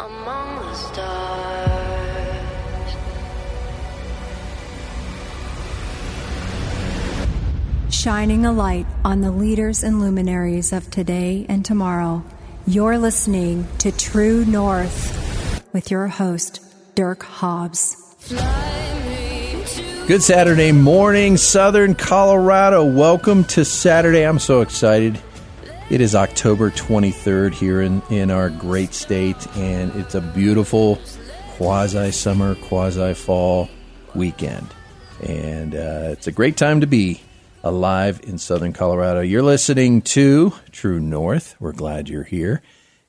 Among the stars. shining a light on the leaders and luminaries of today and tomorrow. You're listening to True North with your host, Dirk Hobbs. Good Saturday morning, Southern Colorado. Welcome to Saturday. I'm so excited. It is October 23rd here in, in our great state, and it's a beautiful quasi summer, quasi fall weekend. And uh, it's a great time to be alive in Southern Colorado. You're listening to True North. We're glad you're here.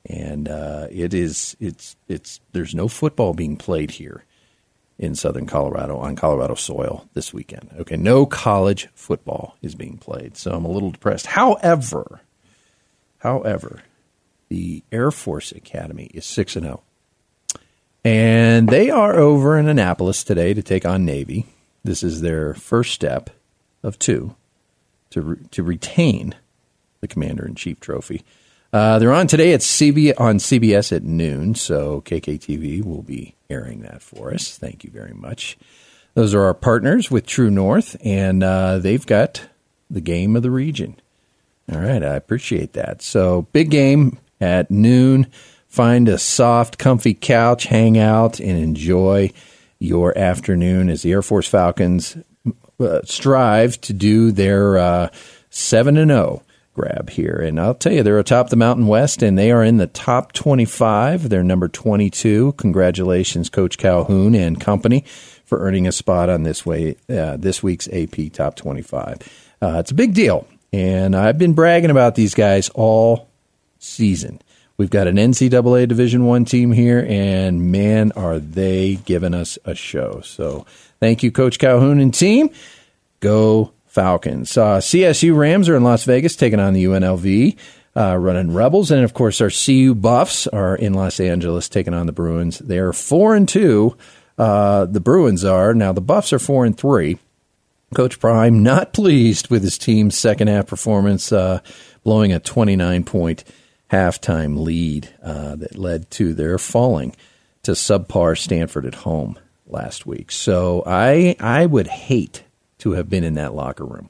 And uh, it is, it's, it's, there's no football being played here in southern Colorado on Colorado soil this weekend. Okay, no college football is being played, so I'm a little depressed. However, however, the Air Force Academy is 6 and 0. And they are over in Annapolis today to take on Navy. This is their first step of two to re- to retain the Commander in Chief trophy. Uh, they're on today at CB on CBS at noon, so KKTV will be airing that for us. Thank you very much. Those are our partners with True North, and uh, they've got the game of the region. All right, I appreciate that. So, big game at noon. Find a soft, comfy couch, hang out, and enjoy your afternoon as the Air Force Falcons uh, strive to do their uh, 7 and 0 grab here. And I'll tell you, they're atop the Mountain West, and they are in the top 25. They're number 22. Congratulations, Coach Calhoun and company, for earning a spot on this way uh, this week's AP Top 25. Uh, it's a big deal, and I've been bragging about these guys all season. We've got an NCAA Division One team here, and man, are they giving us a show! So, thank you, Coach Calhoun and team. Go Falcons. Uh, CSU Rams are in Las Vegas taking on the UNLV, uh, running Rebels, and of course our CU Buffs are in Los Angeles taking on the Bruins. They are four and two. Uh, the Bruins are now. The Buffs are four and three. Coach Prime not pleased with his team's second half performance, uh, blowing a twenty nine point halftime lead uh, that led to their falling to subpar Stanford at home last week. So I I would hate to have been in that locker room.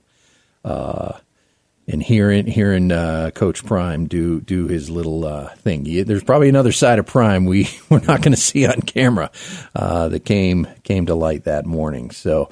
Uh, and hearing hearing uh, Coach Prime do do his little uh, thing. There's probably another side of Prime we we're not going to see on camera uh, that came came to light that morning. So.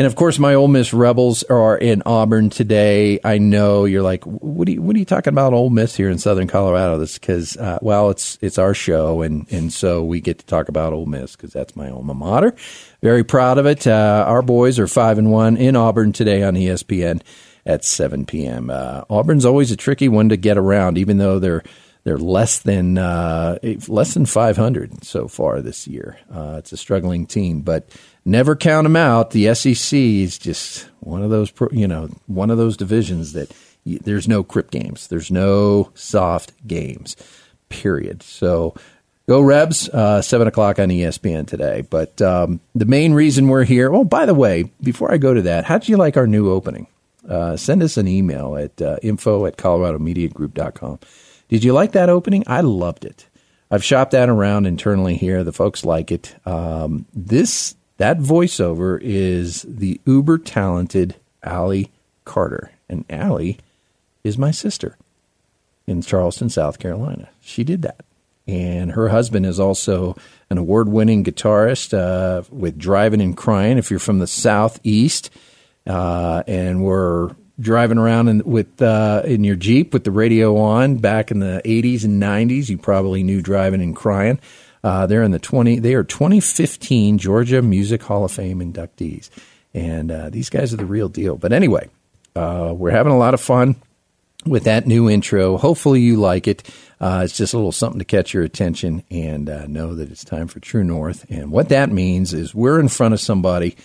And of course, my Ole Miss Rebels are in Auburn today. I know you're like, what are you, what are you talking about, Ole Miss here in Southern Colorado? That's because, uh, well, it's it's our show, and and so we get to talk about Ole Miss because that's my alma mater. Very proud of it. Uh, our boys are five and one in Auburn today on ESPN at 7 p.m. Uh, Auburn's always a tricky one to get around, even though they're they're less than uh, less than 500 so far this year. Uh, it's a struggling team, but never count them out. The SEC is just one of those you know one of those divisions that there's no crip games. There's no soft games. Period. So Go Rebs, uh, 7 o'clock on ESPN today. But um, the main reason we're here, oh, by the way, before I go to that, how do you like our new opening? Uh, send us an email at uh, info at coloradomediagroup.com. Did you like that opening? I loved it. I've shopped that around internally here. The folks like it. Um, this that voiceover is the uber talented Allie Carter, and Allie is my sister in Charleston, South Carolina. She did that and her husband is also an award-winning guitarist uh, with Drivin N Cryin. If you're from the southeast, uh, and we're driving around in, with uh, in your Jeep with the radio on back in the 80s and 90s, you probably knew Drivin N Cryin. Uh, they're in the 20. They are 2015 Georgia Music Hall of Fame inductees, and uh, these guys are the real deal. But anyway, uh, we're having a lot of fun with that new intro. Hopefully, you like it. Uh, it's just a little something to catch your attention and uh, know that it's time for True North. And what that means is we're in front of somebody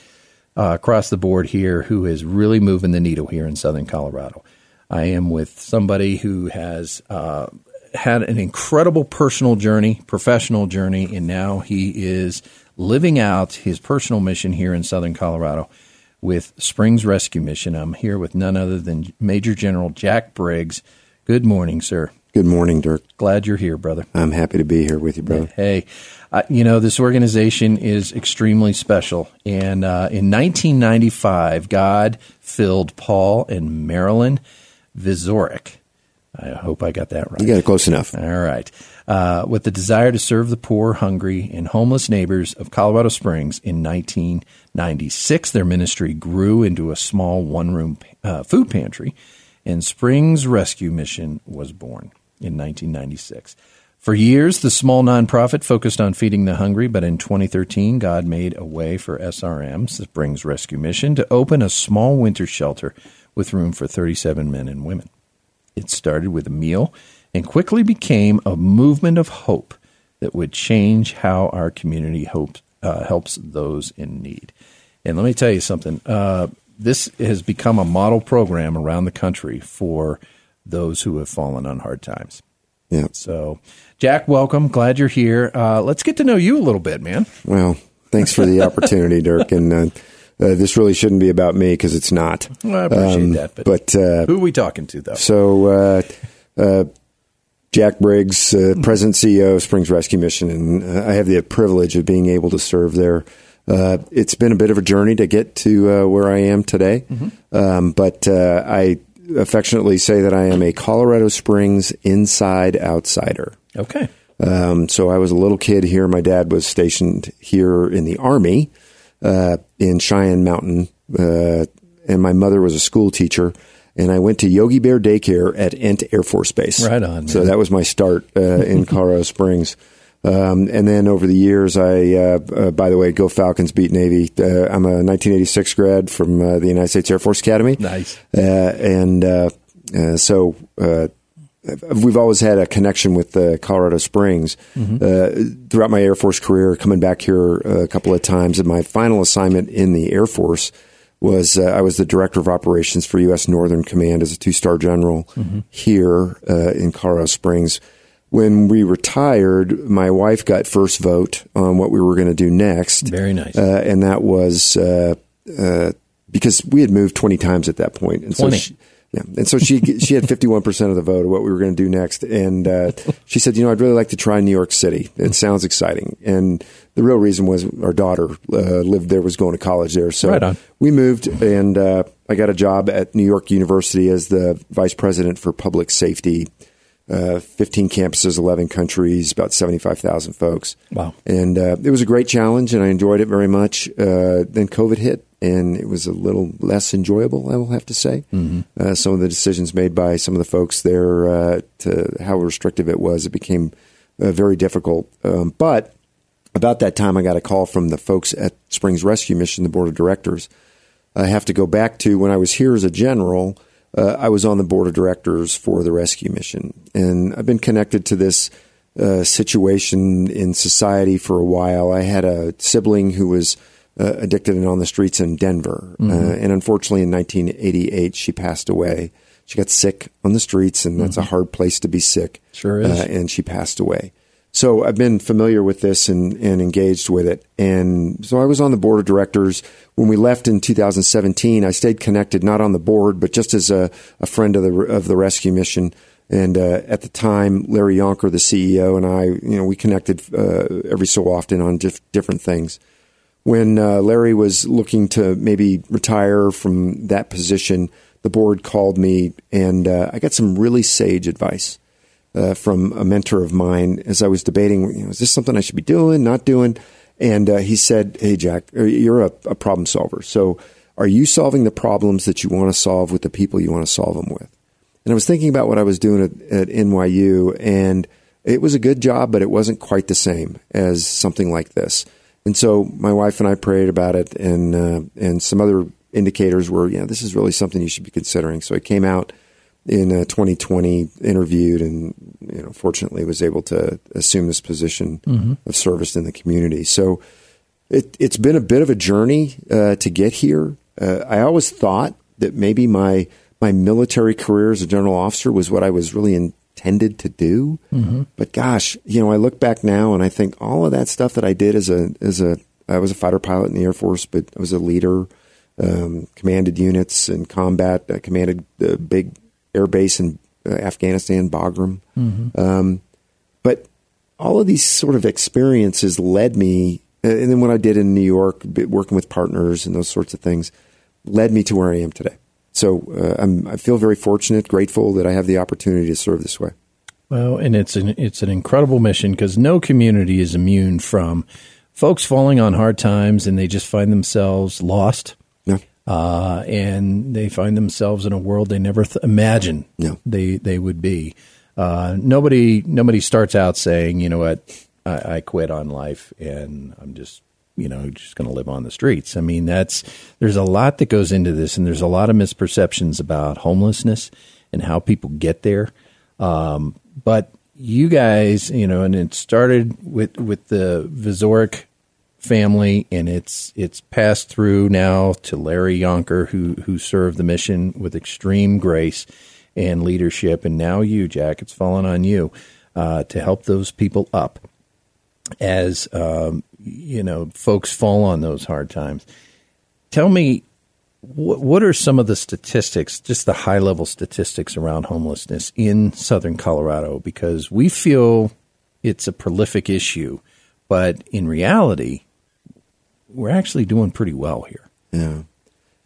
uh, across the board here who is really moving the needle here in Southern Colorado. I am with somebody who has uh, had an incredible personal journey, professional journey, and now he is living out his personal mission here in Southern Colorado with Springs Rescue Mission. I'm here with none other than Major General Jack Briggs. Good morning, sir. Good morning, Dirk. Glad you're here, brother. I'm happy to be here with you, brother. Hey, uh, you know, this organization is extremely special. And uh, in 1995, God filled Paul and Marilyn Vizorek. I hope I got that right. You got it close enough. All right. Uh, with the desire to serve the poor, hungry, and homeless neighbors of Colorado Springs in 1996, their ministry grew into a small one room uh, food pantry, and Springs Rescue Mission was born in 1996. For years, the small nonprofit focused on feeding the hungry, but in 2013, God made a way for SRM, Springs Rescue Mission, to open a small winter shelter with room for 37 men and women. It started with a meal and quickly became a movement of hope that would change how our community hope, uh, helps those in need. And let me tell you something. Uh, this has become a model program around the country for those who have fallen on hard times. Yeah. So, Jack, welcome. Glad you're here. Uh, let's get to know you a little bit, man. Well, thanks for the opportunity, Dirk. And uh, uh, this really shouldn't be about me because it's not. Well, I appreciate um, that. But, but uh, who are we talking to, though? So, uh, uh, Jack Briggs, uh, President CEO of Springs Rescue Mission, and uh, I have the privilege of being able to serve there. Uh, it's been a bit of a journey to get to uh, where I am today, mm-hmm. um, but uh, I affectionately say that I am a Colorado Springs inside outsider. Okay. Um, so I was a little kid here. My dad was stationed here in the Army uh, in Cheyenne Mountain, and my mother was a school teacher and I went to Yogi Bear Daycare at Ent Air Force Base. Right on. Man. So that was my start uh, in Colorado Springs. Um, and then over the years, I, uh, uh, by the way, go Falcons, beat Navy. Uh, I'm a 1986 grad from uh, the United States Air Force Academy. Nice. Uh, and so we've always had a connection with Colorado Springs mm-hmm. throughout my Air Force career. Coming back here a couple of times, and my final assignment in the Air Force was uh, I was the director of operations for U.S. Northern Command as a two star general mm-hmm. here uh, in Colorado Springs. When we retired, my wife got first vote on what we were going to do next. Very nice, uh, and that was uh, uh, because we had moved twenty times at that point, and 20. so she, yeah, and so she she had fifty one percent of the vote of what we were going to do next, and uh, she said, you know, I'd really like to try New York City. It sounds exciting, and the real reason was our daughter uh, lived there, was going to college there, so right we moved, and uh, I got a job at New York University as the vice president for public safety. Uh, 15 campuses, 11 countries, about 75,000 folks. Wow. And uh, it was a great challenge, and I enjoyed it very much. Uh, then COVID hit, and it was a little less enjoyable, I will have to say. Mm-hmm. Uh, some of the decisions made by some of the folks there uh, to how restrictive it was, it became uh, very difficult. Um, but about that time, I got a call from the folks at Springs Rescue Mission, the board of directors. I have to go back to when I was here as a general. Uh, I was on the board of directors for the rescue mission, and I've been connected to this uh, situation in society for a while. I had a sibling who was uh, addicted and on the streets in Denver. Mm-hmm. Uh, and unfortunately, in 1988, she passed away. She got sick on the streets, and that's mm-hmm. a hard place to be sick. Sure is. Uh, and she passed away. So I've been familiar with this and, and engaged with it. And so I was on the board of directors. When we left in 2017, I stayed connected, not on the board, but just as a, a friend of the, of the rescue mission. And uh, at the time, Larry Yonker, the CEO, and I, you know, we connected uh, every so often on dif- different things when uh, Larry was looking to maybe retire from that position, the board called me and uh, I got some really sage advice uh, from a mentor of mine as I was debating, you know, is this something I should be doing, not doing? And uh, he said, Hey, Jack, uh, you're a, a problem solver. So are you solving the problems that you want to solve with the people you want to solve them with? And I was thinking about what I was doing at, at NYU and it was a good job, but it wasn't quite the same as something like this. And so my wife and I prayed about it, and uh, and some other indicators were, yeah, this is really something you should be considering. So I came out in uh, 2020 interviewed and you know fortunately was able to assume this position of service in the community. So it, it's been a bit of a journey uh, to get here. Uh, I always thought that maybe my my military career as a general officer was what I was really intended to do. But gosh, you know, I look back now and I think all of that stuff that I did as a as a I was a fighter pilot in the Air Force, but I was a leader, um, commanded units in combat, I commanded the big air base in uh, Afghanistan, Bagram. Um, but all of these sort of experiences led me, uh, and then what I did in New York, working with partners and those sorts of things, led me to where I am today. So uh, I'm, I feel very fortunate, grateful that I have the opportunity to serve this way. Well, and it's an it's an incredible mission because no community is immune from folks falling on hard times and they just find themselves lost. Uh, and they find themselves in a world they never th- imagined No. they they would be. Uh, nobody nobody starts out saying, you know what, I, I quit on life and I'm just you know just going to live on the streets. I mean, that's there's a lot that goes into this, and there's a lot of misperceptions about homelessness and how people get there. Um, but you guys, you know, and it started with with the Vizoric family, and it's it's passed through now to Larry Yonker, who who served the mission with extreme grace and leadership, and now you, Jack. It's fallen on you uh, to help those people up as um, you know folks fall on those hard times. Tell me. What, what are some of the statistics, just the high level statistics around homelessness in southern Colorado? Because we feel it's a prolific issue, but in reality, we're actually doing pretty well here. Yeah,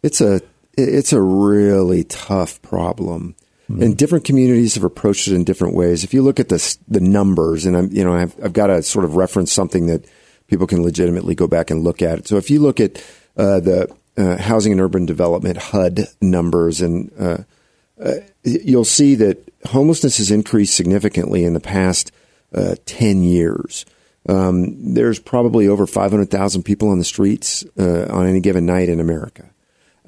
it's a it's a really tough problem, and different communities have approached it in different ways. If you look at the the numbers, and I'm you know I've, I've got to sort of reference something that people can legitimately go back and look at. So if you look at uh, the uh, housing and urban development HUD numbers, and uh, uh, you'll see that homelessness has increased significantly in the past uh, 10 years. Um, there's probably over 500,000 people on the streets uh, on any given night in America.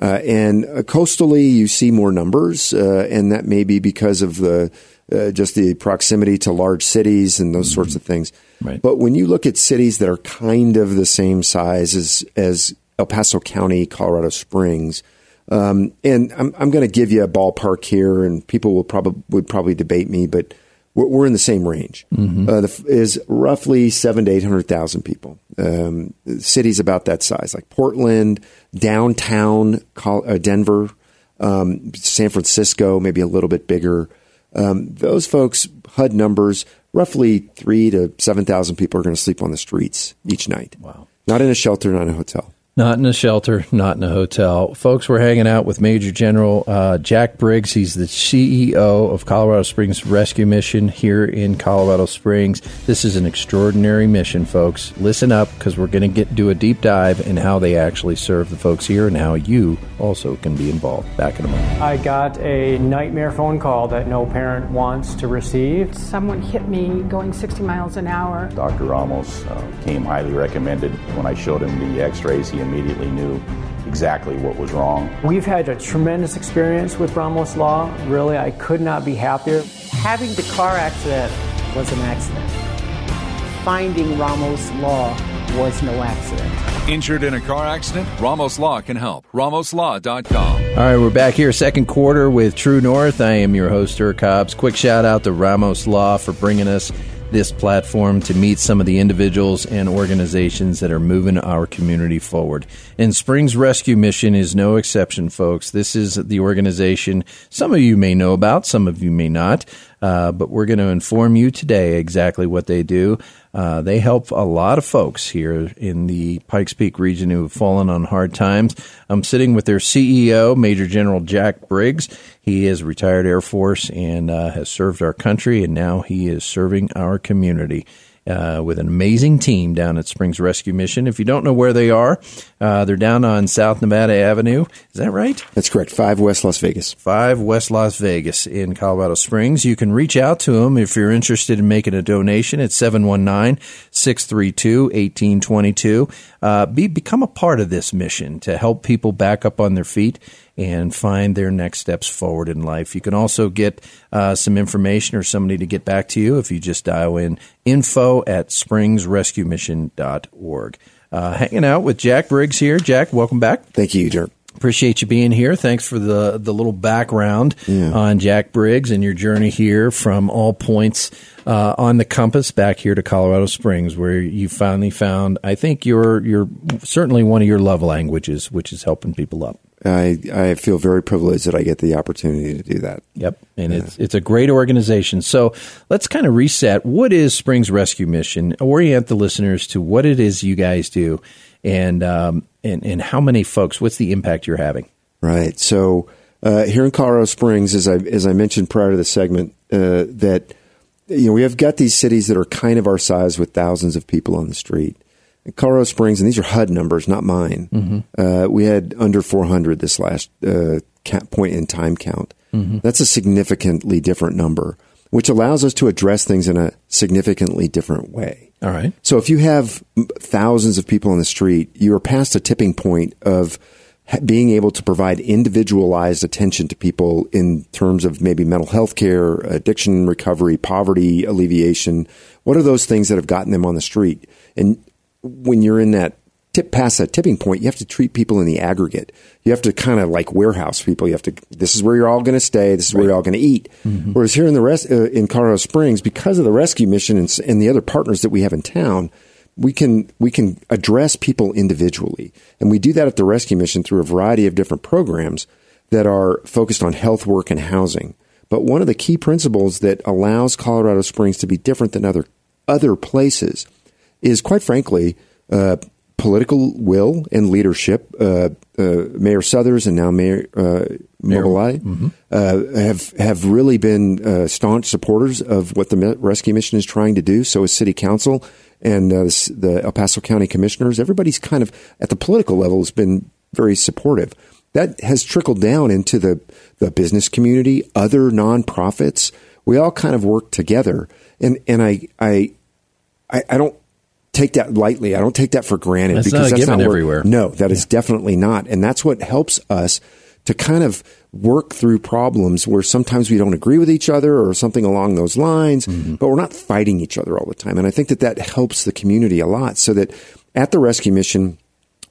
Uh, and uh, coastally, you see more numbers, uh, and that may be because of the uh, just the proximity to large cities and those sorts of things. Right. But when you look at cities that are kind of the same size as as El Paso County, Colorado Springs, um, and I'm I'm going to give you a ballpark here, and people will probably would probably debate me, but we're, we're in the same range. Uh, the, is roughly seven to eight hundred thousand people. Um, cities about that size, like Portland, downtown uh, Denver, um, San Francisco, maybe a little bit bigger. Um, those folks, HUD numbers, roughly three to seven thousand people are going to sleep on the streets each night. Wow. Not in a shelter, not in a hotel. Not in a shelter, not in a hotel. Folks, we're hanging out with Major General uh, Jack Briggs. He's the CEO of Colorado Springs Rescue Mission here in Colorado Springs. This is an extraordinary mission, folks. Listen up because we're going to get do a deep dive in how they actually serve the folks here and how you also can be involved. Back in a moment. I got a nightmare phone call that no parent wants to receive. Someone hit me going 60 miles an hour. Dr. Ramos uh, came highly recommended. When I showed him the x rays, he immediately knew exactly what was wrong. We've had a tremendous experience with Ramos Law. Really, I could not be happier. Having the car accident was an accident. Finding Ramos Law was no accident. Injured in a car accident? Ramos Law can help. RamosLaw.com. All right, we're back here, second quarter with True North. I am your host, Dirk Hobbs. Quick shout out to Ramos Law for bringing us this platform to meet some of the individuals and organizations that are moving our community forward. And Springs Rescue Mission is no exception, folks. This is the organization some of you may know about, some of you may not. Uh, but we're going to inform you today exactly what they do. Uh, they help a lot of folks here in the Pikes Peak region who have fallen on hard times. I'm sitting with their CEO, Major General Jack Briggs. He is retired Air Force and uh, has served our country, and now he is serving our community. Uh, with an amazing team down at Springs Rescue Mission. If you don't know where they are, uh, they're down on South Nevada Avenue. Is that right? That's correct. Five West Las Vegas. 5 West Las Vegas in Colorado Springs. You can reach out to them if you're interested in making a donation at 719 632 1822. Uh, Be Become a part of this mission to help people back up on their feet and find their next steps forward in life. You can also get uh, some information or somebody to get back to you if you just dial in info at springsrescuemission.org. Uh, hanging out with Jack Briggs here. Jack, welcome back. Thank you, Dirk. Appreciate you being here. Thanks for the the little background yeah. on Jack Briggs and your journey here from all points uh, on the compass back here to Colorado Springs, where you finally found. I think you're you're certainly one of your love languages, which is helping people up. I, I feel very privileged that I get the opportunity to do that. Yep, and yeah. it's it's a great organization. So let's kind of reset. What is Springs Rescue Mission? Orient the listeners to what it is you guys do, and um, and and how many folks? What's the impact you're having? Right. So uh, here in Colorado Springs, as I as I mentioned prior to the segment, uh, that you know we have got these cities that are kind of our size with thousands of people on the street. Colorado Springs, and these are HUD numbers, not mine. Mm-hmm. Uh, we had under 400 this last uh, point in time count. Mm-hmm. That's a significantly different number, which allows us to address things in a significantly different way. All right. So if you have thousands of people on the street, you are past a tipping point of being able to provide individualized attention to people in terms of maybe mental health care, addiction recovery, poverty alleviation. What are those things that have gotten them on the street? And when you're in that tip past that tipping point, you have to treat people in the aggregate. You have to kind of like warehouse people. You have to. This is where you're all going to stay. This is right. where you're all going to eat. Mm-hmm. Whereas here in the rest uh, in Colorado Springs, because of the rescue mission and, and the other partners that we have in town, we can we can address people individually, and we do that at the rescue mission through a variety of different programs that are focused on health, work, and housing. But one of the key principles that allows Colorado Springs to be different than other other places is quite frankly uh, political will and leadership. Uh, uh, Mayor Suthers and now Mayor uh, Mobolade mm-hmm. Uh, have have really been uh, staunch supporters of what the rescue mission is trying to do. So is City Council and uh, the El Paso County Commissioners. Everybody's kind of at the political level has been very supportive. That has trickled down into the the business community, other nonprofits. We all kind of work together, and and I I I, I don't take that lightly. I don't take that for granted that's because not that's not everywhere. No, that yeah. is definitely not, and that's what helps us to kind of work through problems where sometimes we don't agree with each other or something along those lines, mm-hmm. but we're not fighting each other all the time. And I think that that helps the community a lot so that at the rescue mission,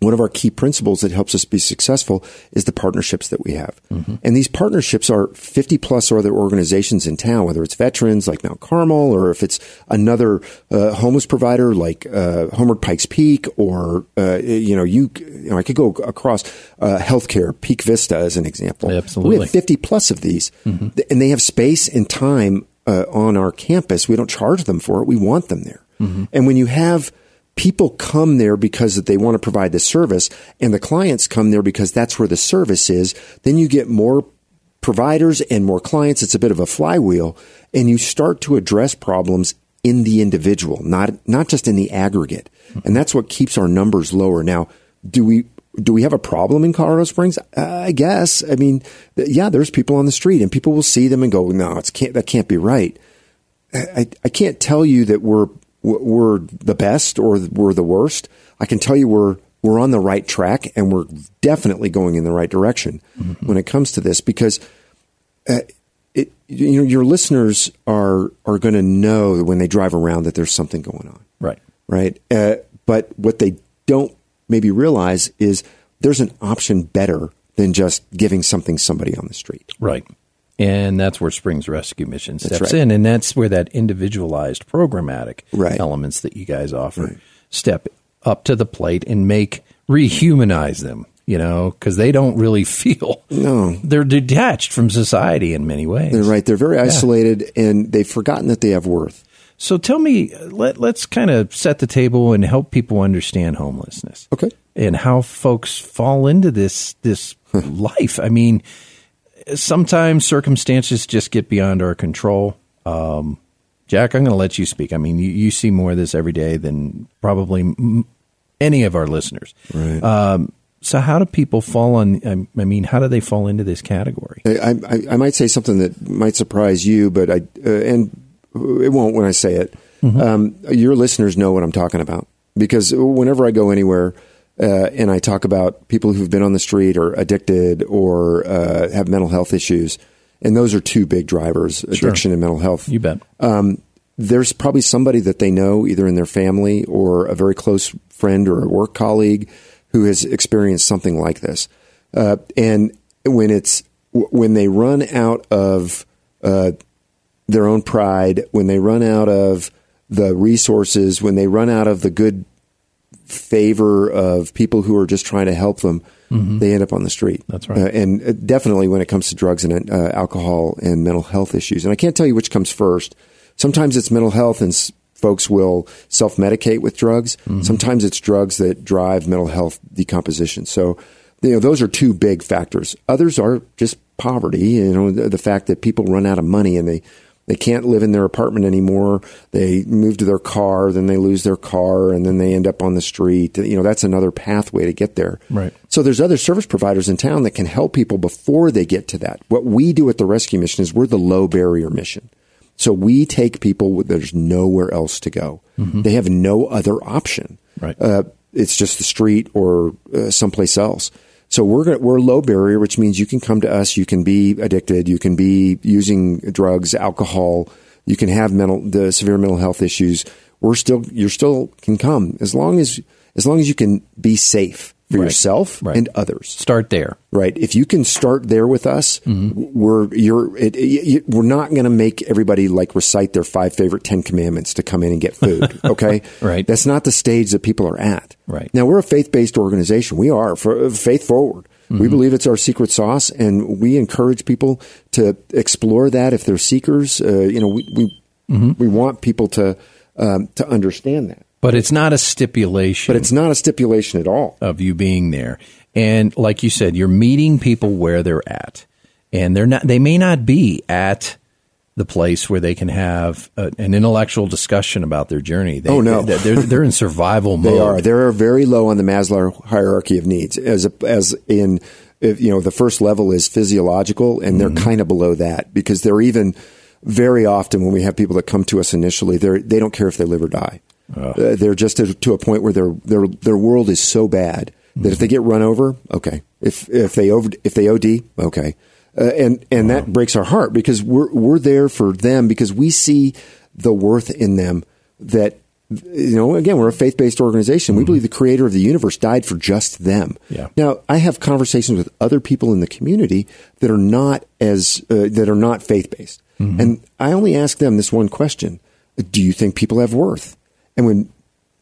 one of our key principles that helps us be successful is the partnerships that we have. Mm-hmm. And these partnerships are 50 plus other organizations in town, whether it's veterans like Mount Carmel or if it's another uh, homeless provider like uh, Homeward Pikes Peak or, uh, you, know, you, you know, I could go across uh, healthcare, Peak Vista as an example. Absolutely. We have 50 plus of these mm-hmm. and they have space and time uh, on our campus. We don't charge them for it. We want them there. Mm-hmm. And when you have people come there because they want to provide the service and the clients come there because that's where the service is, then you get more providers and more clients. It's a bit of a flywheel and you start to address problems in the individual, not, not just in the aggregate. And that's what keeps our numbers lower. Now, do we, do we have a problem in Colorado Springs? Uh, I guess. I mean, yeah, there's people on the street and people will see them and go, no, it's can't, that can't be right. I, I can't tell you that we're we're the best or we're the worst. I can tell you we're we're on the right track and we're definitely going in the right direction mm-hmm. when it comes to this because uh, it, you know your listeners are are going to know when they drive around that there's something going on. Right. Right. Uh, but what they don't maybe realize is there's an option better than just giving something somebody on the street. Right. And that's where Springs Rescue Mission steps right. in. And that's where that individualized programmatic right. elements that you guys offer right. step up to the plate and make rehumanize them, you know, because they don't really feel. No. They're detached from society in many ways. They're right. They're very isolated yeah. and they've forgotten that they have worth. So tell me, let, let's kind of set the table and help people understand homelessness. Okay. And how folks fall into this this life. I mean, sometimes circumstances just get beyond our control. Um, Jack, I'm going to let you speak. I mean, you, you, see more of this every day than probably m- any of our listeners. Right. Um, so, how do people fall on? I mean, how do they fall into this category? I, I, I might say something that might surprise you, but I uh, and it won't when I say it. Mm-hmm. Um, your listeners know what I'm talking about because whenever I go anywhere, uh, and I talk about people who've been on the street or addicted or uh, have mental health issues, and those are two big drivers: addiction and mental health. You bet. Um, there's probably somebody that they know, either in their family or a very close friend or a work colleague, who has experienced something like this. Uh, and when it's when they run out of uh, their own pride, when they run out of the resources, when they run out of the good favor of people who are just trying to help them, Mhm. they end up on the street. That's right. Uh, and uh, definitely when it comes to drugs and uh, alcohol and mental health issues. And I can't tell you which comes first. Sometimes it's mental health and s- folks will self medicate with drugs. Mm-hmm. Sometimes it's drugs that drive mental health decomposition. So, you know, those are two big factors. Others are just poverty, you know, the, the fact that people run out of money and they, they can't live in their apartment anymore. They move to their car, then they lose their car, and then they end up on the street. You know, that's another pathway to get there. Right. So there's other service providers in town that can help people before they get to that. What we do at the rescue mission is we're the low barrier mission. So we take people where there's nowhere else to go. Mhm. They have no other option. Right. Uh, it's just the street or uh, someplace else. So we're gonna, we're low barrier, which means you can come to us. You can be addicted. You can be using drugs, alcohol. You can have mental the severe mental health issues. We're still you're still can come as long as as long as you can be safe for Right. yourself Right. and others. Start there. Right. If you can start there with us, we're you're it, it, we're not going to make everybody like recite their five favorite Ten Commandments to come in and get food. Okay. Right. That's not the stage that people are at. Right. Now we're a faith based organization. We are for faith forward. We Mhm. believe it's our secret sauce, and we encourage people to explore that if they're seekers. Uh, you know, we we, Mhm. we want people to um, to understand that. But it's not a stipulation. But it's not a stipulation at all of you being there. And like you said, you're meeting people where they're at, and they're not. They may not be at the place where they can have a, an intellectual discussion about their journey. They, Oh, no. they, they're they're in survival mode. They are. They're very low on the Maslow hierarchy of needs. As a, as in, if, you know, the first level is physiological, and they're mm-hmm. kind of below that because they're even very often when we have people that come to us initially, they they don't care if they live or die. Uh, they're just to, to a point where their their their world is so bad that if they get run over, okay. If if they over if they OD, okay. Uh, and and that breaks our heart because we're we're there for them because we see the worth in them that you know again we're a faith-based organization. We believe the creator of the universe died for just them. Yeah. now i have conversations with other people in the community that are not as uh, that are not faith-based. And i only ask them this one question. Do you think people have worth and when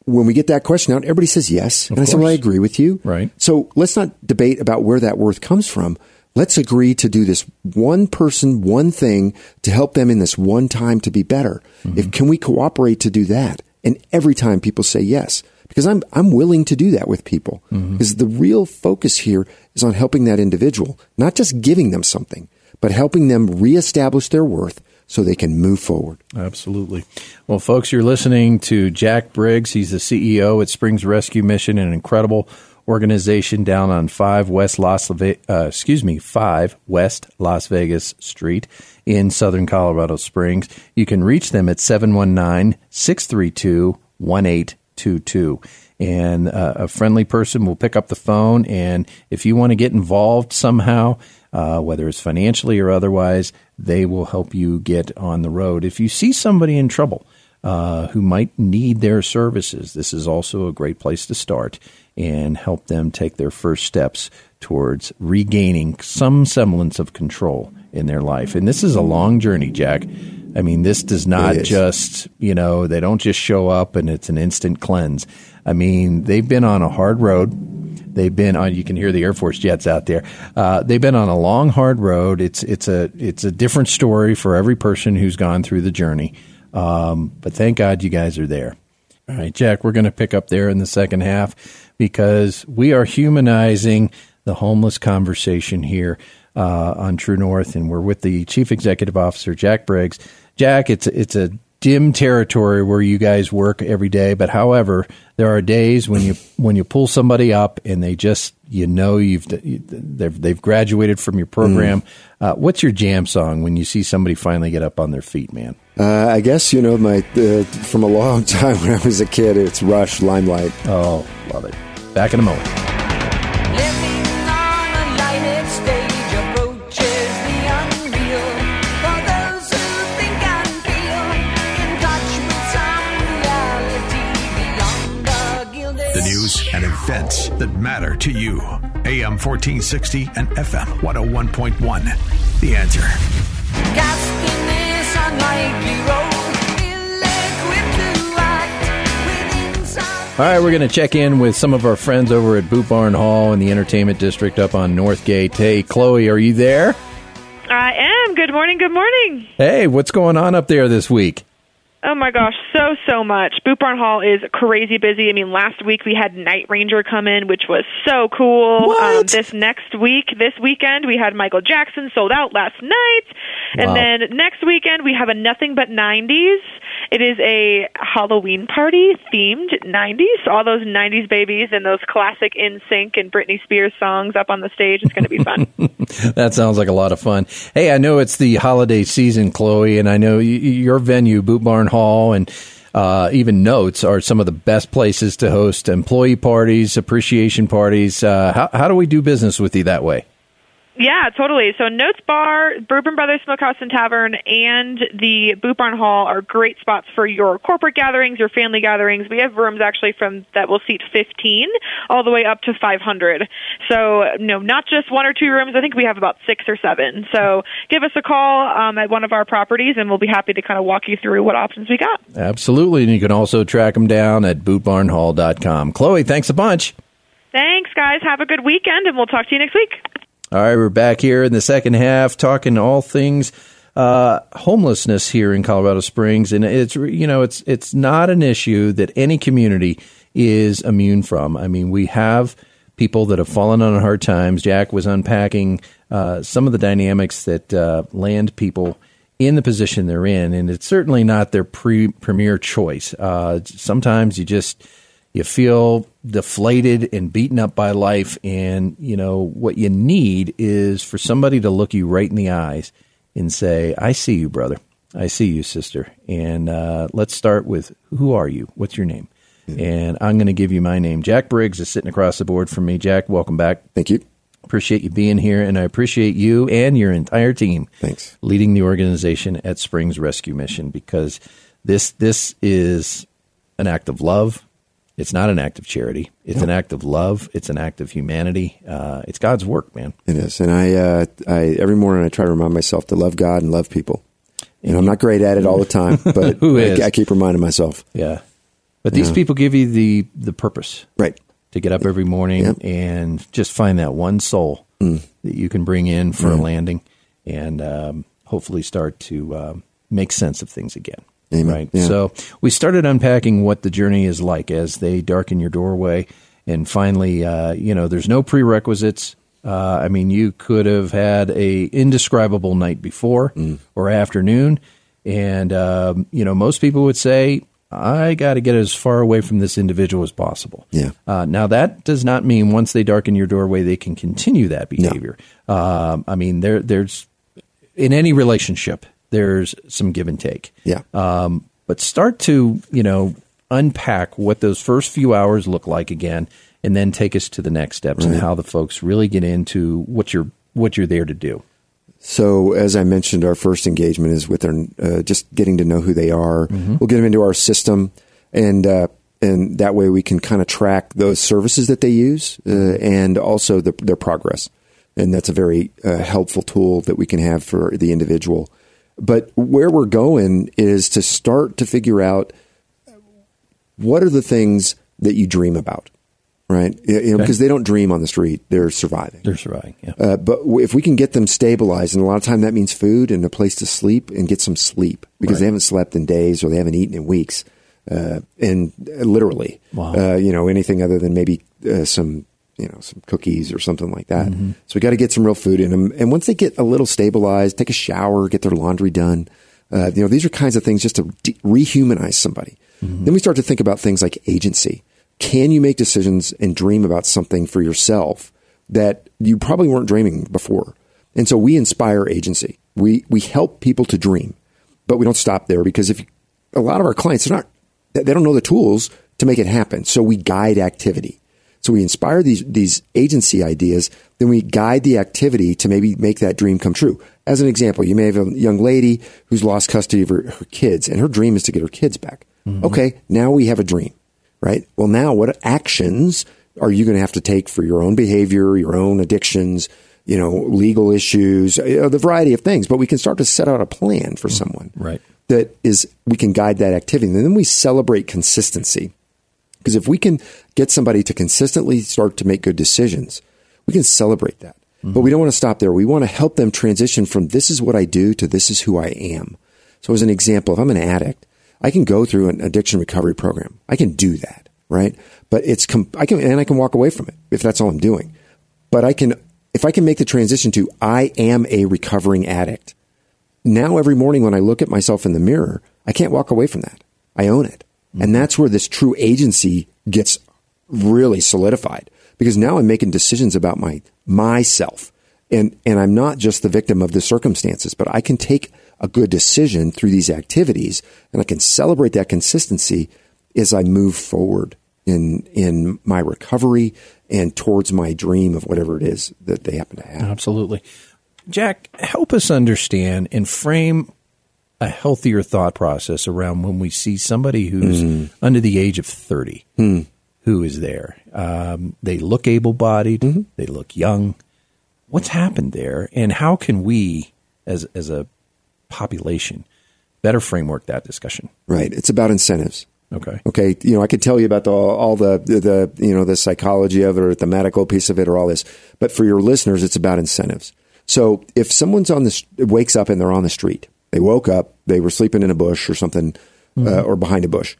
when we get that question out everybody says yes and i say well i agree with you Right. so let's not debate about where that worth comes from. Let's agree to do this one person, one thing to help them in this one time to be better. Mm-hmm. If can we cooperate to do that? And every time people say yes, because I'm I'm willing to do that with people. Mm-hmm. Because the real focus here is on helping that individual, not just giving them something, but helping them reestablish their worth so they can move forward. Absolutely. Well, folks, you're listening to Jack Briggs. He's the CEO at Springs Rescue Mission, an incredible organization down on five West Las uh, excuse me five West Las Vegas Street in Southern Colorado Springs. You can reach them at 719-632-1822. And uh, a friendly person will pick up the phone. And if you want to get involved somehow, uh, whether it's financially or otherwise, they will help you get on the road. If you see somebody in trouble uh, who might need their services, this is also a great place to start and help them take their first steps towards regaining some semblance of control in their life. And this is a long journey, Jack. I mean, this does not just, you know, they don't just show up and it's an instant cleanse. I mean, they've been on a hard road. They've been on. You can hear the Air Force jets out there. Uh, they've been on a long, hard road. It's it's a it's a different story for every person who's gone through the journey. Um, but thank God you guys are there. All right, Jack, we're going to pick up there in the second half because we are humanizing the homeless conversation here uh, on True North, and we're with the Chief Executive Officer, Jack Briggs. Jack, it's it's a dim territory where you guys work every day, but however, there are days when you when you pull somebody up and they just you know you've they've they've graduated from your program. Uh, what's your jam song when you see somebody finally get up on their feet, man? Uh, I guess you know my uh, from a long time when I was a kid. It's Rush, Limelight. Oh, love it. Back in a moment. Events that matter to you. AM 1460 and FM 101.1. The answer. All right, we're going to check in with some of our friends over at Boot Barn Hall in the Entertainment District up on Northgate. Hey, Chloe, are you there? I am. Good morning. Good morning. Hey, what's going on up there this week? Oh my gosh, so so much. Boot Barn Hall is crazy busy. I mean, last week we had Night Ranger come in, which was so cool. Um, this next week, this weekend, we had Michael Jackson sold out last night, and Wow. then next weekend we have a Nothing But '90s. It is a Halloween party themed '90s. All those '90s babies and those classic NSYNC and Britney Spears songs up on the stage. It's going to be fun. that sounds like a lot of fun. Hey, I know it's the holiday season, Chloe, and I know your venue, Boot Barn Hall, and uh, even Notes are some of the best places to host employee parties, appreciation parties. Uh, how, how do we do business with you that way? Yeah, totally. So Notes Bar, Bourbon Brothers Smokehouse and Tavern, and the Boot Barn Hall are great spots for your corporate gatherings, your family gatherings. We have rooms actually from that will seat 15 all the way up to 500. So, you know, not just one or two rooms. I think we have about six or seven. So give us a call um, at one of our properties, and we'll be happy to kind of walk you through what options we got. Absolutely. And you can also track them down at bootbarnhall.com. Chloe, thanks a bunch. Thanks, guys. Have a good weekend, and we'll talk to you next week. All right, we're back here in the second half talking all things uh, homelessness here in Colorado Springs, and it's you know it's it's not an issue that any community is immune from. I mean, we have people that have fallen on hard times. Jack was unpacking uh, some of the dynamics that uh, land people in the position they're in, and it's certainly not their pre- premier choice. Uh, sometimes you just you feel deflated and beaten up by life and you know what you need is for somebody to look you right in the eyes and say i see you brother. I see you sister. And uh, let's start with who are you? What's your name? And i'm going to give you my name. Jack briggs is sitting across the board from me. Jack welcome back. Thank you. Appreciate you being here and i appreciate you and your entire team thanks. leading the organization at springs rescue mission because this this is an act of love it's not an act of charity. It's an act of love. It's an act of humanity. Uh, it's God's work, man. It is, and I, uh, I every morning I try to remind myself to love God and love people. And I'm not great at it all the time, but Who I. I keep reminding myself. Yeah, but these people give you the the purpose, right, to get up every morning and just find that one soul Mm. that you can bring in for a landing, and um, hopefully start to um, make sense of things again. Amen. Right. Yeah. So we started unpacking what the journey is like as they darken your doorway, and finally, uh, you know, there's no prerequisites. Uh, I mean, you could have had a indescribable night before Mm. or afternoon, and um, you know, most people would say, "I got to get as far away from this individual as possible." Yeah. Uh, now that does not mean once they darken your doorway, they can continue that behavior. Um, I mean, there, there's in any relationship, there's some give and take. Yeah. Um, but start to you know unpack what those first few hours look like again, and then take us to the next steps and how the folks really get into what you're what you're there to do. So, as I mentioned, our first engagement is with their uh, just getting to know who they are. Mm-hmm. We'll get them into our system, and uh, and that way we can kind of track those services that they use uh, and also the, their progress. And that's a very uh, helpful tool that we can have for the individual. But where we're going is to start to figure out what are the things that you dream about, right? You know, Okay. because they don't dream on the street; they're surviving. They're surviving. Yeah. Uh, but if we can get them stabilized, and a lot of time that means food and a place to sleep and get some sleep because Right. they haven't slept in days or they haven't eaten in weeks, uh, and uh, literally, Wow. uh, you know, anything other than maybe uh, some, you know, some cookies or something like that. Mm-hmm. So we got to get some real food in them, and once they get a little stabilized, take a shower, get their laundry done. Uh, you know, these are kinds of things just to de- rehumanize somebody. Mm-hmm. Then we start to think about things like agency. Can you make decisions and dream about something for yourself that you probably weren't dreaming before? And so we inspire agency. We we help people to dream, but we don't stop there because if you, a lot of our clients are not they don't know the tools to make it happen. So we guide activity. So we inspire these these agency ideas, then we guide the activity to maybe make that dream come true. As an example, you may have a young lady who's lost custody of her, her kids, and her dream is to get her kids back. Mm-hmm. Okay, now we have a dream, right? Well, now what actions are you going to have to take for your own behavior, your own addictions, you know, legal issues, uh, the variety of things? But we can start to set out a plan for someone, Right. that is we can guide that activity and then we celebrate consistency because if we can get somebody to consistently start to make good decisions we can celebrate that. Mm-hmm. But we don't want to stop there. We want to help them transition from this is what i do to this is who i am. So as an example if i'm an addict i can go through an addiction recovery program. I can do that right? But it's com- i can and i can walk away from it if that's all i'm doing. But i can if i can make the transition to i am a recovering addict now every morning when I look at myself in the mirror, I can't walk away from that. I own it. And that's where this true agency gets really solidified because now I'm making decisions about my myself. And and I'm not just the victim of the circumstances, but I can take a good decision through these activities and I can celebrate that consistency as I move forward in in my recovery and towards my dream of whatever it is that they happen to have. Absolutely. Jack, help us understand and frame a healthier thought process around when we see somebody who's Mm. under the age of 30 Hmm. who is there. Um, they look able bodied, Mm-hmm. they look young. What's happened there, and how can we, as, as a population, better framework that discussion? Right. It's about incentives. Okay. Okay. You know, I could tell you about the, all the, the, you know, the psychology of it or the medical piece of it or all this, but for your listeners, it's about incentives. So if someone's on the, wakes up and they're on the street, they woke up, they were sleeping in a bush or something, uh, or behind a bush,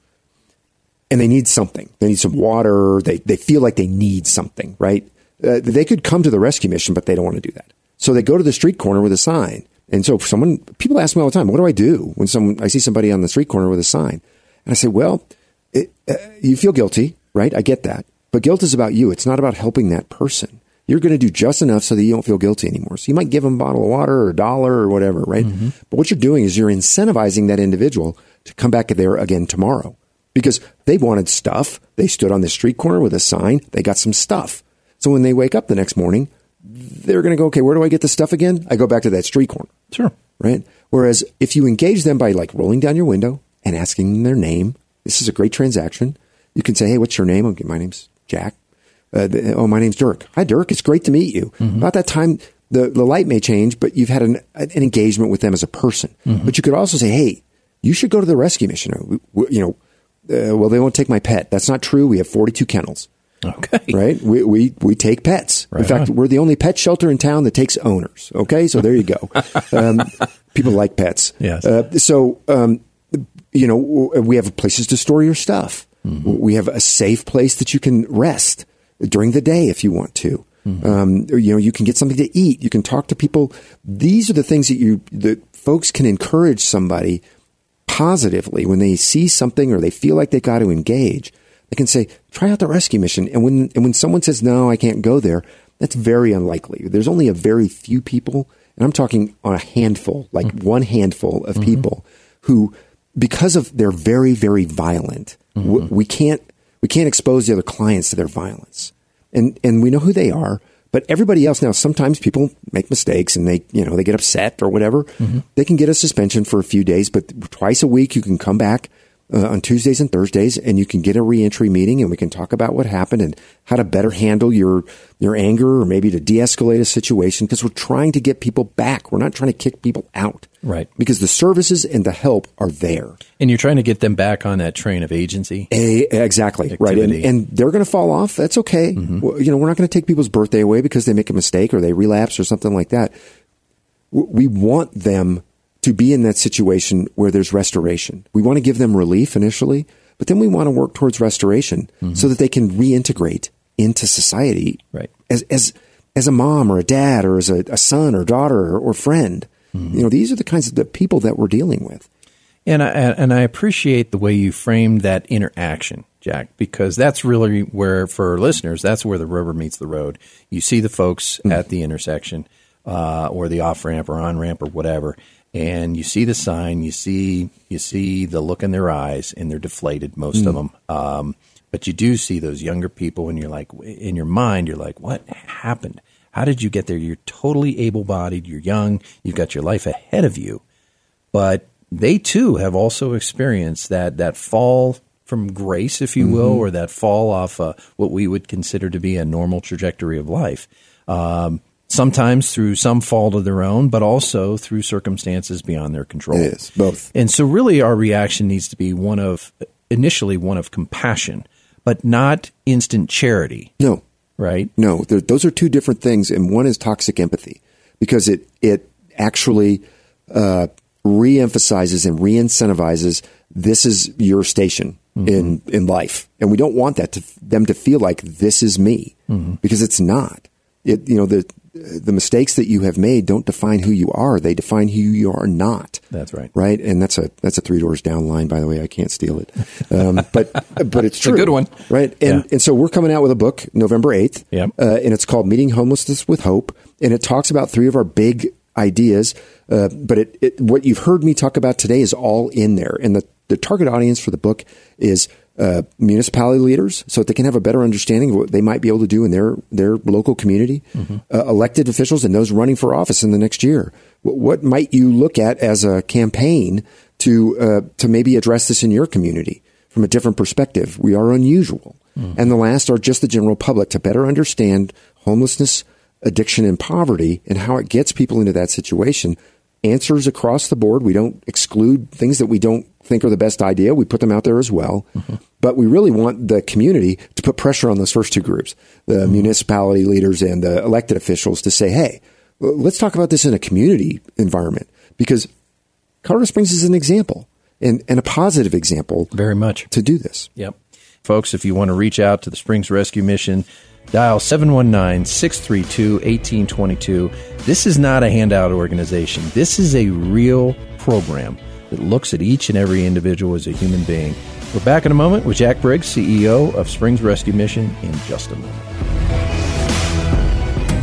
and they need something. They need some water. They, they feel like they need something, right? Uh, they could come to the rescue mission, but they don't want to do that. So they go to the street corner with a sign. And so someone, people ask me all the time, what do I do when someone, I see somebody on the street corner with a sign? And I say, well, it, uh, you feel guilty, right? I get that. But guilt is about you. It's not about helping that person. You're going to do just enough so that you don't feel guilty anymore. So you might give them a bottle of water or a dollar or whatever, right? Mm-hmm. But what you're doing is you're incentivizing that individual to come back there again tomorrow because they wanted stuff. They stood on the street corner with a sign. They got some stuff. So when they wake up the next morning, they're going to go, okay, where do I get the stuff again? I go back to that street corner. Sure. Right. Whereas if you engage them by like rolling down your window and asking them their name, this is a great transaction. You can say, hey, what's your name? Okay, my name's Jack. Uh, the- oh, my name's Dirk. Hi, Dirk. It's great to meet you. About that time, the, the light may change, but you've had an, an engagement with them as a person. But you could also say, hey, you should go to the rescue mission. Or, we- we- you know, uh, well, they won't take my pet. That's not true. We have 42 kennels. Okay. Right? We, we, we take pets. in fact, on. we're the only pet shelter in town that takes owners. Okay. So there you go. um, people like pets. Yes. Uh, so, um, you know, we have places to store your stuff. Mm-hmm. We have a safe place that you can rest during the day if you want to. Mm-hmm. Um, or, you know, you can get something to eat. You can talk to people. These are the things that you that folks can encourage somebody positively when they see something or they feel like they got to engage. They can say, "Try out the rescue mission." And when and when someone says, "No, I can't go there," that's very unlikely. There's only a very few people, and I'm talking on a handful, like one handful of people who, because of they're very very violent, w- we can't we can't expose the other clients to their violence, and and we know who they are. But everybody else now, sometimes people make mistakes and they, you know, they get upset or whatever. Mm-hmm. They can get a suspension for a few days, but twice a week you can come back uh, on Tuesdays and Thursdays and you can get a reentry meeting and we can talk about what happened and how to better handle your your anger or maybe to de-escalate a situation because we're trying to get people back. We're not trying to kick people out. Right. Because the services and the help are there. And you're trying to get them back on that train of agency. A, exactly right, and, and they're going to fall off. That's okay. Well, you know, we're not going to take people's birthday away because they make a mistake or they relapse or something like that. We want them to be in that situation where there's restoration. We want to give them relief initially, but then we want to work towards restoration so that they can reintegrate into society Right. as as as a mom or a dad or as a, a son or daughter or, or friend. You know, these are the kinds of the people that we're dealing with. And I and I appreciate the way you framed that interaction, Jack, because that's really where, for our listeners, that's where the rubber meets the road. You see the folks Mm. at the intersection, uh, or the off ramp or on ramp or whatever, and you see the sign, you see you see the look in their eyes, and they're deflated, most of them. Um, But you do see those younger people, and you're like, in your mind, you're like, what happened? How did you get there? You're totally able bodied, you're young, you've got your life ahead of you. But they too have also experienced that, that fall from grace, if you will, Mm-hmm. or that fall off uh, what we would consider to be a normal trajectory of life. Um, sometimes through some fault of their own, but also through circumstances beyond their control. It is, both. And so, really, our reaction needs to be one of initially one of compassion, but not instant charity. No, right? No, those are two different things, and one is toxic empathy because it it actually uh, re-emphasizes and re-incentivizes this is your station in in life, and we don't want that to them to feel like this is me because it's not. It you know the the mistakes that you have made don't define who you are; they define who you are not. That's right. Right, and that's a that's a three doors down line. By the way, I can't steal it, um, but but it's true. It's a good one. right? And and so we're coming out with a book November eighth, Yep. uh, and it's called Meeting Homelessness with Hope, and it talks about three of our big ideas. Uh, but it, it what you've heard me talk about today is all in there, and the the target audience for the book is. Uh, municipality leaders, so that they can have a better understanding of what they might be able to do in their their local community. Uh, elected officials and those running for office in the next year. What, what might you look at as a campaign to uh, to maybe address this in your community from a different perspective? We are unusual. And the last are just the general public to better understand homelessness, addiction, and poverty and how it gets people into that situation. Answers across the board. We don't exclude things that we don't think are the best idea. We put them out there as well. But we really want the community to put pressure on those first two groups, the municipality leaders and the elected officials to say, hey, let's talk about this in a community environment because Colorado Springs is an example and, and a positive example. Very much. To do this. Yep. Folks, if you want to reach out to the Springs Rescue Mission, dial 719 632 1822. This is not a handout organization. This is a real program that looks at each and every individual as a human being. We're back in a moment with Jack Briggs, CEO of Springs Rescue Mission, in just a moment.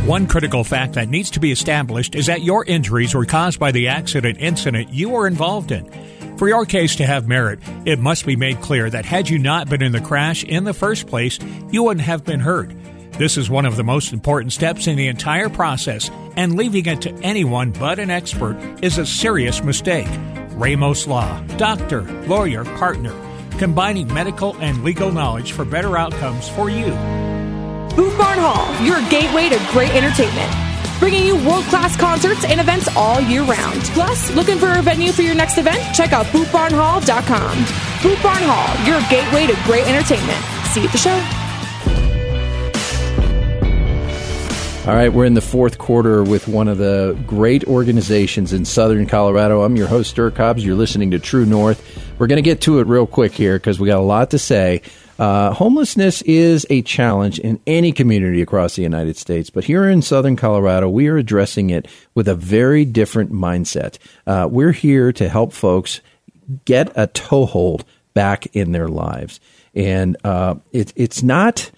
One critical fact that needs to be established is that your injuries were caused by the accident incident you were involved in. For your case to have merit, it must be made clear that had you not been in the crash in the first place, you wouldn't have been hurt. This is one of the most important steps in the entire process, and leaving it to anyone but an expert is a serious mistake. Ramos Law, doctor, lawyer, partner, combining medical and legal knowledge for better outcomes for you. Boot Barn Hall, your gateway to great entertainment. Bringing you world class concerts and events all year round. Plus, looking for a venue for your next event? Check out bootbarnhall.com. Boot Barn Hall, your gateway to great entertainment. See you at the show. All right, we're in the fourth quarter with one of the great organizations in southern Colorado. I'm your host, Dirk Hobbs. You're listening to True North. We're going to get to it real quick here because we got a lot to say. Uh, homelessness is a challenge in any community across the United States, but here in southern Colorado, we are addressing it with a very different mindset. Uh, we're here to help folks get a toehold back in their lives, and uh, it, it's not.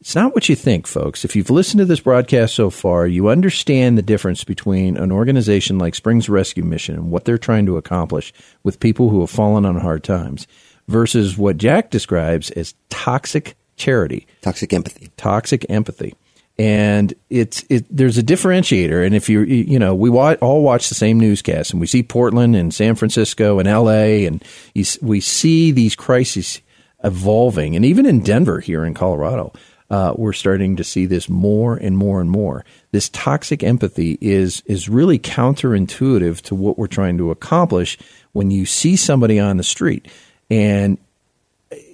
It's not what you think, folks. If you've listened to this broadcast so far, you understand the difference between an organization like Springs Rescue Mission and what they're trying to accomplish with people who have fallen on hard times versus what Jack describes as toxic charity, toxic empathy, toxic empathy. And it's it. There's a differentiator, and if you you know we wa- all watch the same newscast, and we see Portland and San Francisco and L.A. and you, we see these crises evolving, and even in Denver here in Colorado, uh, we're starting to see this more and more and more. This toxic empathy is is really counterintuitive to what we're trying to accomplish when you see somebody on the street. And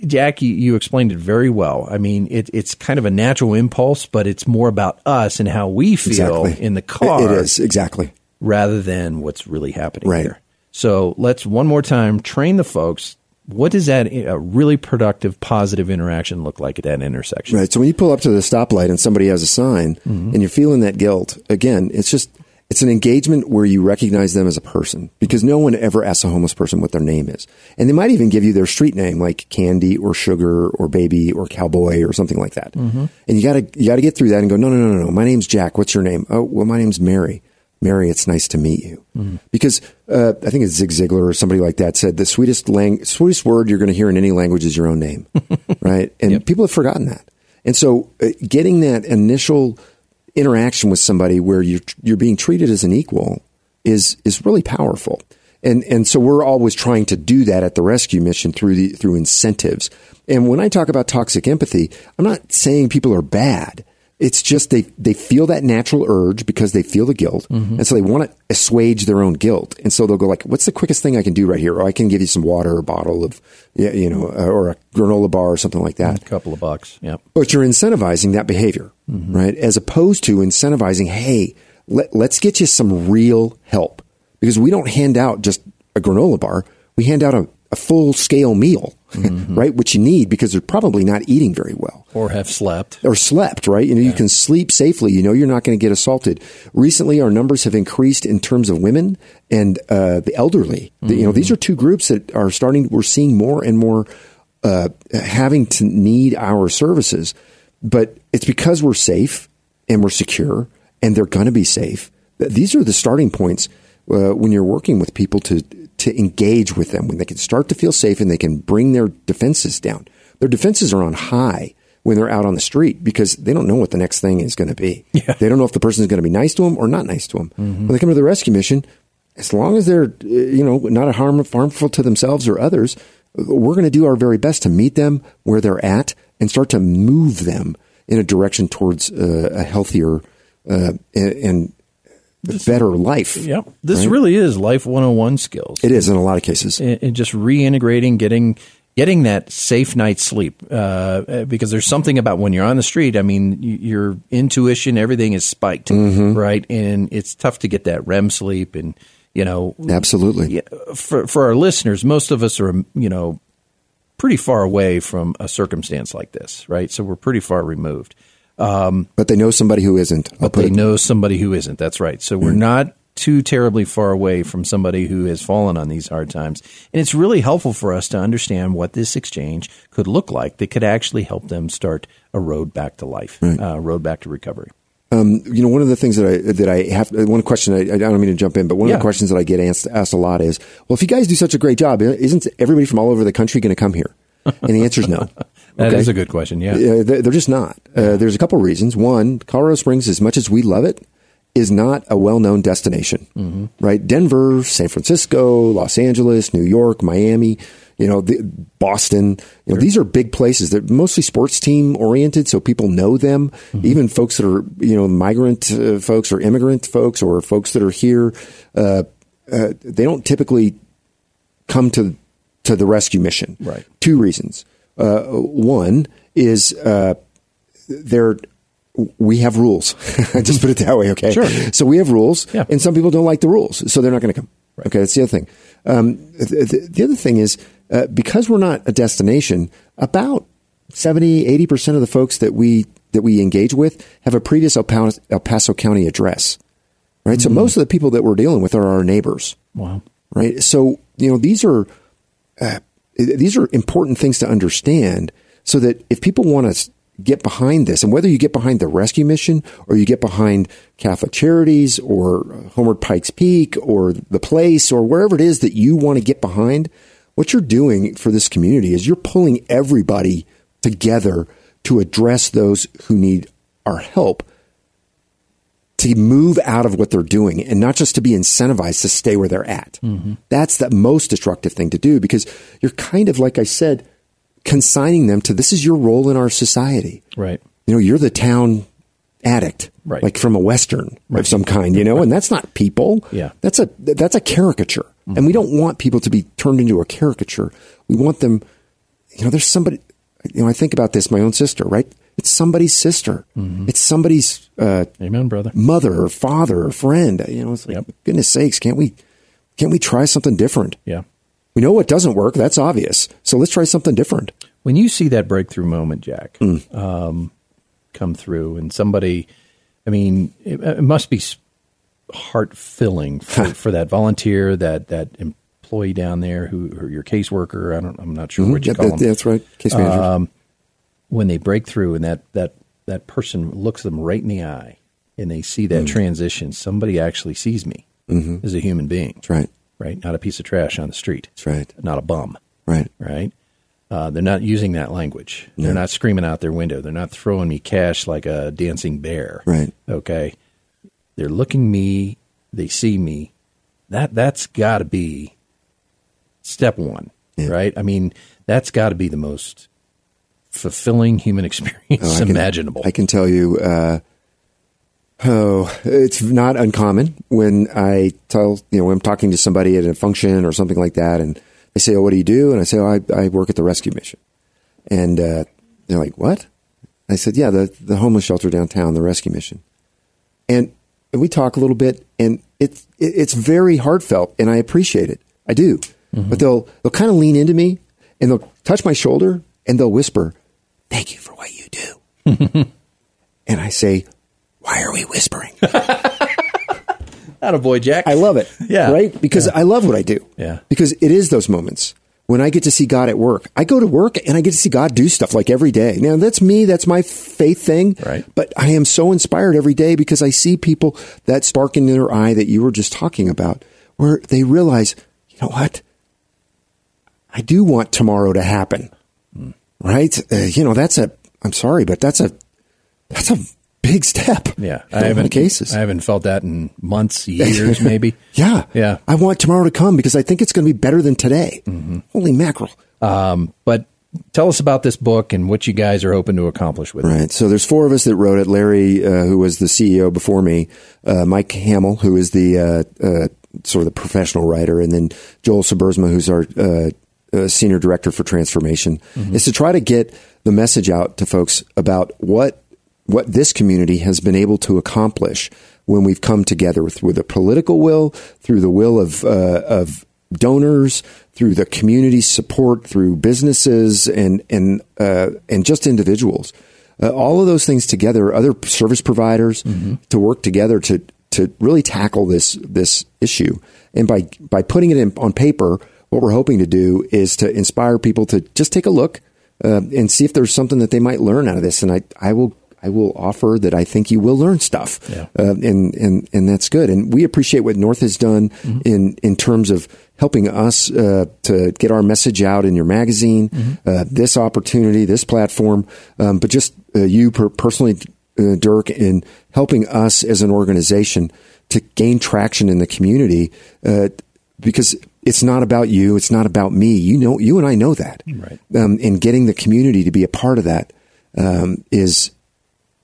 Jack, you, you explained it very well. I mean, it, it's kind of a natural impulse, but it's more about us and how we feel Exactly. in the car. it is, exactly. Rather than what's really happening Right. here. So let's one more time train the folks. What does that a really productive, positive interaction look like at that intersection? Right. So when you pull up to the stoplight and somebody has a sign and you're feeling that guilt, again, it's just it's an engagement where you recognize them as a person because no one ever asks a homeless person what their name is. And they might even give you their street name like Candy or Sugar or Baby or Cowboy or something like that. Mhm. And you got to you got to get through that and go, "No, no, no, no, no. My name's Jack. What's your name?" "Oh, well, my name's Mary." Mary, it's nice to meet you. Mhm. Because uh, I think it's Zig Ziglar or somebody like that said the sweetest lang- sweetest word you're going to hear in any language is your own name, right? And people have forgotten that. And so, uh, getting that initial interaction with somebody where you're you're being treated as an equal is is really powerful. And and so we're always trying to do that at the rescue mission through the through incentives. And when I talk about toxic empathy, I'm not saying people are bad. It's just they they feel that natural urge because they feel the guilt, Mhm. and so they want to assuage their own guilt. And so they'll go like, "What's the quickest thing I can do right here? Or I can give you some water, or a bottle of, you know, uh, or a granola bar or something like that." A couple of bucks. Yep. But you're incentivizing that behavior, right? As opposed to incentivizing, hey, let, let's get you some real help. Because we don't hand out just a granola bar, we hand out a, a full scale meal, right? Which you need because they're probably not eating very well Or have slept. or slept, right? You know, you can sleep safely. You know, you're not going to get assaulted. Recently, our numbers have increased in terms of women and uh, the elderly. The- You know, these are two groups that are starting. We're seeing more and more uh, having to need our services, but it's because we're safe and we're secure, and they're going to be safe. These are the starting points uh, when you're working with people to to engage with them when they can start to feel safe and they can bring their defenses down. Their defenses are on high when they're out on the street because they don't know what the next thing is going to be. They don't know if the person is going to be nice to them or not nice to them. When they come to the rescue mission, as long as they're uh, you know not a harm, harmful to themselves or others, we're going to do our very best to meet them where they're at and start to move them in a direction towards uh, a healthier uh, and, and better life. Yep. This right? really is life 101 skills. It is in a lot of cases. And, and just reintegrating, getting getting that safe night's sleep. Uh, because there's something about when you're on the street. I mean, your intuition, everything is spiked, Mm-hmm. right? And it's tough to get that REM sleep. And you know, absolutely. For for our listeners, most of us are you know pretty far away from a circumstance like this, right? So we're pretty far removed. Um, but they know somebody who isn't. I'll But they it- know somebody who isn't. That's right. So we're not too terribly far away from somebody who has fallen on these hard times. And it's really helpful for us to understand what this exchange could look like that could actually help them start a road back to life, uh, road back to recovery. Um, you know, one of the things that I that I have one question I, I don't mean to jump in, but one of the questions that I get asked, asked a lot is, well, if you guys do such a great job, isn't everybody from all over the country going to come here? And the answer is no. That is Okay? a good question. Yeah. Uh, they're they're just not. Uh, there's a couple of reasons. One, Colorado Springs, as much as we love it, is not a well-known destination, Mhm. right? Denver, San Francisco, Los Angeles, New York, Miami, you know, the, Boston. You know, these are big places. They're mostly sports team oriented, so people know them. Even folks that are, you know, migrant uh, folks or immigrant folks or folks that are here, uh, uh, they don't typically come to to the rescue mission. Right. Two reasons. Uh, one is uh, there we have rules. Just put it that way, okay? Sure. So we have rules, and some people don't like the rules, so they're not going to come. Okay, that's the other thing. Um, the, the- the other thing is uh, because we're not a destination, about 70, 80 percent of the folks that we that we engage with have a previous El Paso, El Paso County address, right? So most of the people that we're dealing with are our neighbors Wow. right? So you know these are uh, these are important things to understand, so that if people want to get behind this, and whether you get behind the rescue mission or you get behind Catholic Charities or Homeward Pikes Peak or the place or wherever it is that you want to get behind, what you're doing for this community is you're pulling everybody together to address those who need our help to move out of what they're doing and not just to be incentivized to stay where they're at. Mm-hmm. That's the most destructive thing to do because you're kind of, like I said, consigning them to this is your role in our society. Right. You know, you're the town addict, Right. like from a western of some kind, you know, and that's not people. Yeah. That's a that's a caricature. Mm-hmm. And we don't want people to be turned into a caricature. We want them you know, there's somebody you know, I think about this, my own sister, right? It's somebody's sister. It's somebody's uh, Amen, brother. mother or father or friend. You know, it's like, goodness sakes, can't we can't we try something different? Yeah. We know what doesn't work. That's obvious. So let's try something different. When you see that breakthrough moment, Jack, Mm. um, come through, and somebody, I mean, it, it must be heart filling for, for that volunteer, that that employee down there, who or your caseworker. I don't, I'm not sure Mhm. what you Yeah, call that- them. that's right. Case manager. Um, when they break through, and that that that person looks them right in the eye, and they see that Mm. transition, somebody actually sees me Mhm. as a human being. That's right. Right? Not a piece of trash on the street. That's right. Not a bum. Right. Right? Uh, they're not using that language. They're not screaming out their window. They're not throwing me cash like a dancing bear. Right. Okay. They're looking me. They see me. That that's got to be step one, right? I mean, that's got to be the most fulfilling human experience Oh, I can- imaginable. I can tell you, uh, oh, it's not uncommon when I tell, you know, when I'm talking to somebody at a function or something like that, and they say, Oh, what do you do? And I say, Oh, I, I work at the rescue mission. And uh, they're like, What? I said, Yeah, the, the homeless shelter downtown, the rescue mission. And, and we talk a little bit, and it's it, it's very heartfelt, and I appreciate it. I do. But they'll they'll kind of lean into me, and they'll touch my shoulder, and they'll whisper, "Thank you for what you do." and I say, "Why are we whispering?" Not a boy, Jack. I love it. Yeah. right because I love what I do. Yeah. because it is those moments when I get to see God at work. I go to work and I get to see God do stuff like every day. Now that's me. That's my faith thing. Right. But I am so inspired every day because I see people that spark in their eye that you were just talking about, where they realize, you know what? I do want tomorrow to happen. Right. Uh, you know, that's a, I'm sorry, but that's a, that's a big step. Yeah, I a lot of haven't cases. I haven't felt that in months, years, maybe. Yeah. Yeah. I want tomorrow to come because I think it's going to be better than today. Holy mackerel. Um, but tell us about this book and what you guys are hoping to accomplish with it. Right. So there's four of us that wrote it. Larry, uh, who was the CEO before me, uh, Mike Hamill, who is the uh, uh, sort of the professional writer, and then Joel Siebersma, who's our uh, senior director for transformation, is to try to get the message out to folks about what what this community has been able to accomplish when we've come together with, with a political will, through the will of uh, of donors, through the community support, through businesses, and and uh, and just individuals. Uh, all of those things together, other service providers, to work together to to really tackle this this issue. And by by putting it in, on paper, what we're hoping to do is to inspire people to just take a look uh, and see if there's something that they might learn out of this. And I I will I will offer that I think you will learn stuff, Yeah. uh, and and and that's good. And we appreciate what North has done in in terms of helping us uh, to get our message out in your magazine, uh, this opportunity, this platform, um, but just uh, you per- personally, uh, Dirk, in helping us as an organization to gain traction in the community. Uh, because it's not about you, it's not about me. You know, you and I know that, Right. um, and getting the community to be a part of that um, is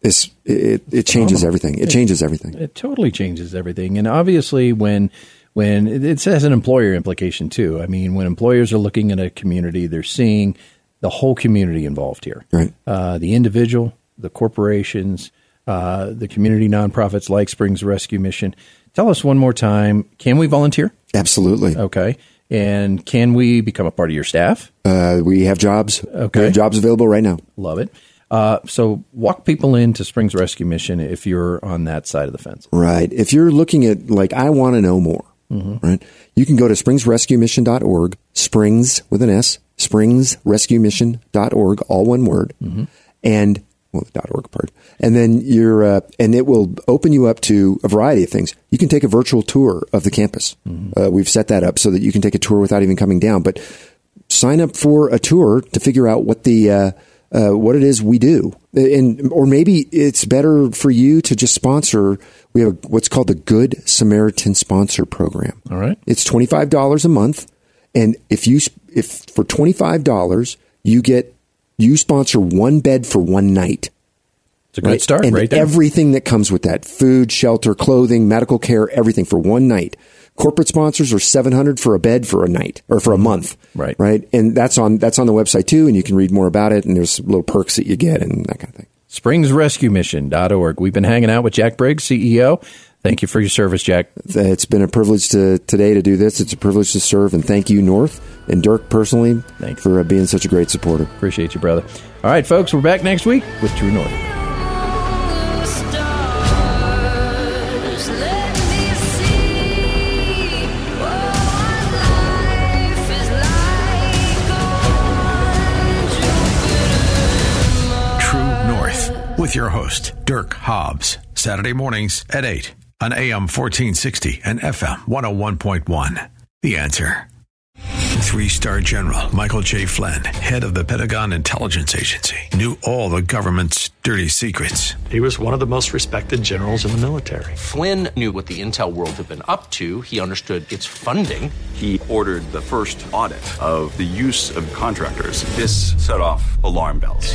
is it, it changes everything. It changes everything. It totally changes everything. And obviously, when when it it has an employer implication too. I mean, when employers are looking at a community, they're seeing the whole community involved here. Right. Uh, the individual, the corporations, uh, the community nonprofits like Springs Rescue Mission. Tell us one more time. Can we volunteer? Absolutely. Okay. And can we become a part of your staff? Uh, we have jobs. Okay. We have jobs available right now. Love it. Uh, so walk people into Springs Rescue Mission if you're on that side of the fence. Right. If you're looking at like I want to know more, Mhm. right? You can go to springsrescuemission.org, springs with an S, springsrescuemission.org, all one word. And well, the dot .org part. And then you're uh, and it will open you up to a variety of things. You can take a virtual tour of the campus. Uh, we've set that up so that you can take a tour without even coming down, but sign up for a tour to figure out what the uh, uh, what it is we do, and or maybe it's better for you to just sponsor. We have what's called the Good Samaritan Sponsor Program. All right, it's twenty five dollars a month, and if you if for twenty five dollars you get you sponsor one bed for one night. It's a good start and right there. Everything that comes with that food, shelter, clothing, medical care, everything for one night. Corporate sponsors are 700 for a bed for a night or for a month. Right. Right. And that's on that's on the website too and you can read more about it and there's little perks that you get and that kind of thing. SpringsRescueMission.org. We've been hanging out with Jack Briggs, CEO. Thank you for your service, Jack. It's been a privilege to today to do this. It's a privilege to serve and thank you North and Dirk personally for uh, being such a great supporter. Appreciate you, brother. All right, folks, we're back next week with True North. True North with your host, Dirk Hobbs. Saturday mornings at 8 on AM 1460 and FM 101.1. The answer. Three star general Michael J. Flynn, head of the Pentagon Intelligence Agency, knew all the government's dirty secrets. He was one of the most respected generals in the military. Flynn knew what the intel world had been up to. He understood its funding. He ordered the first audit of the use of contractors. This set off alarm bells.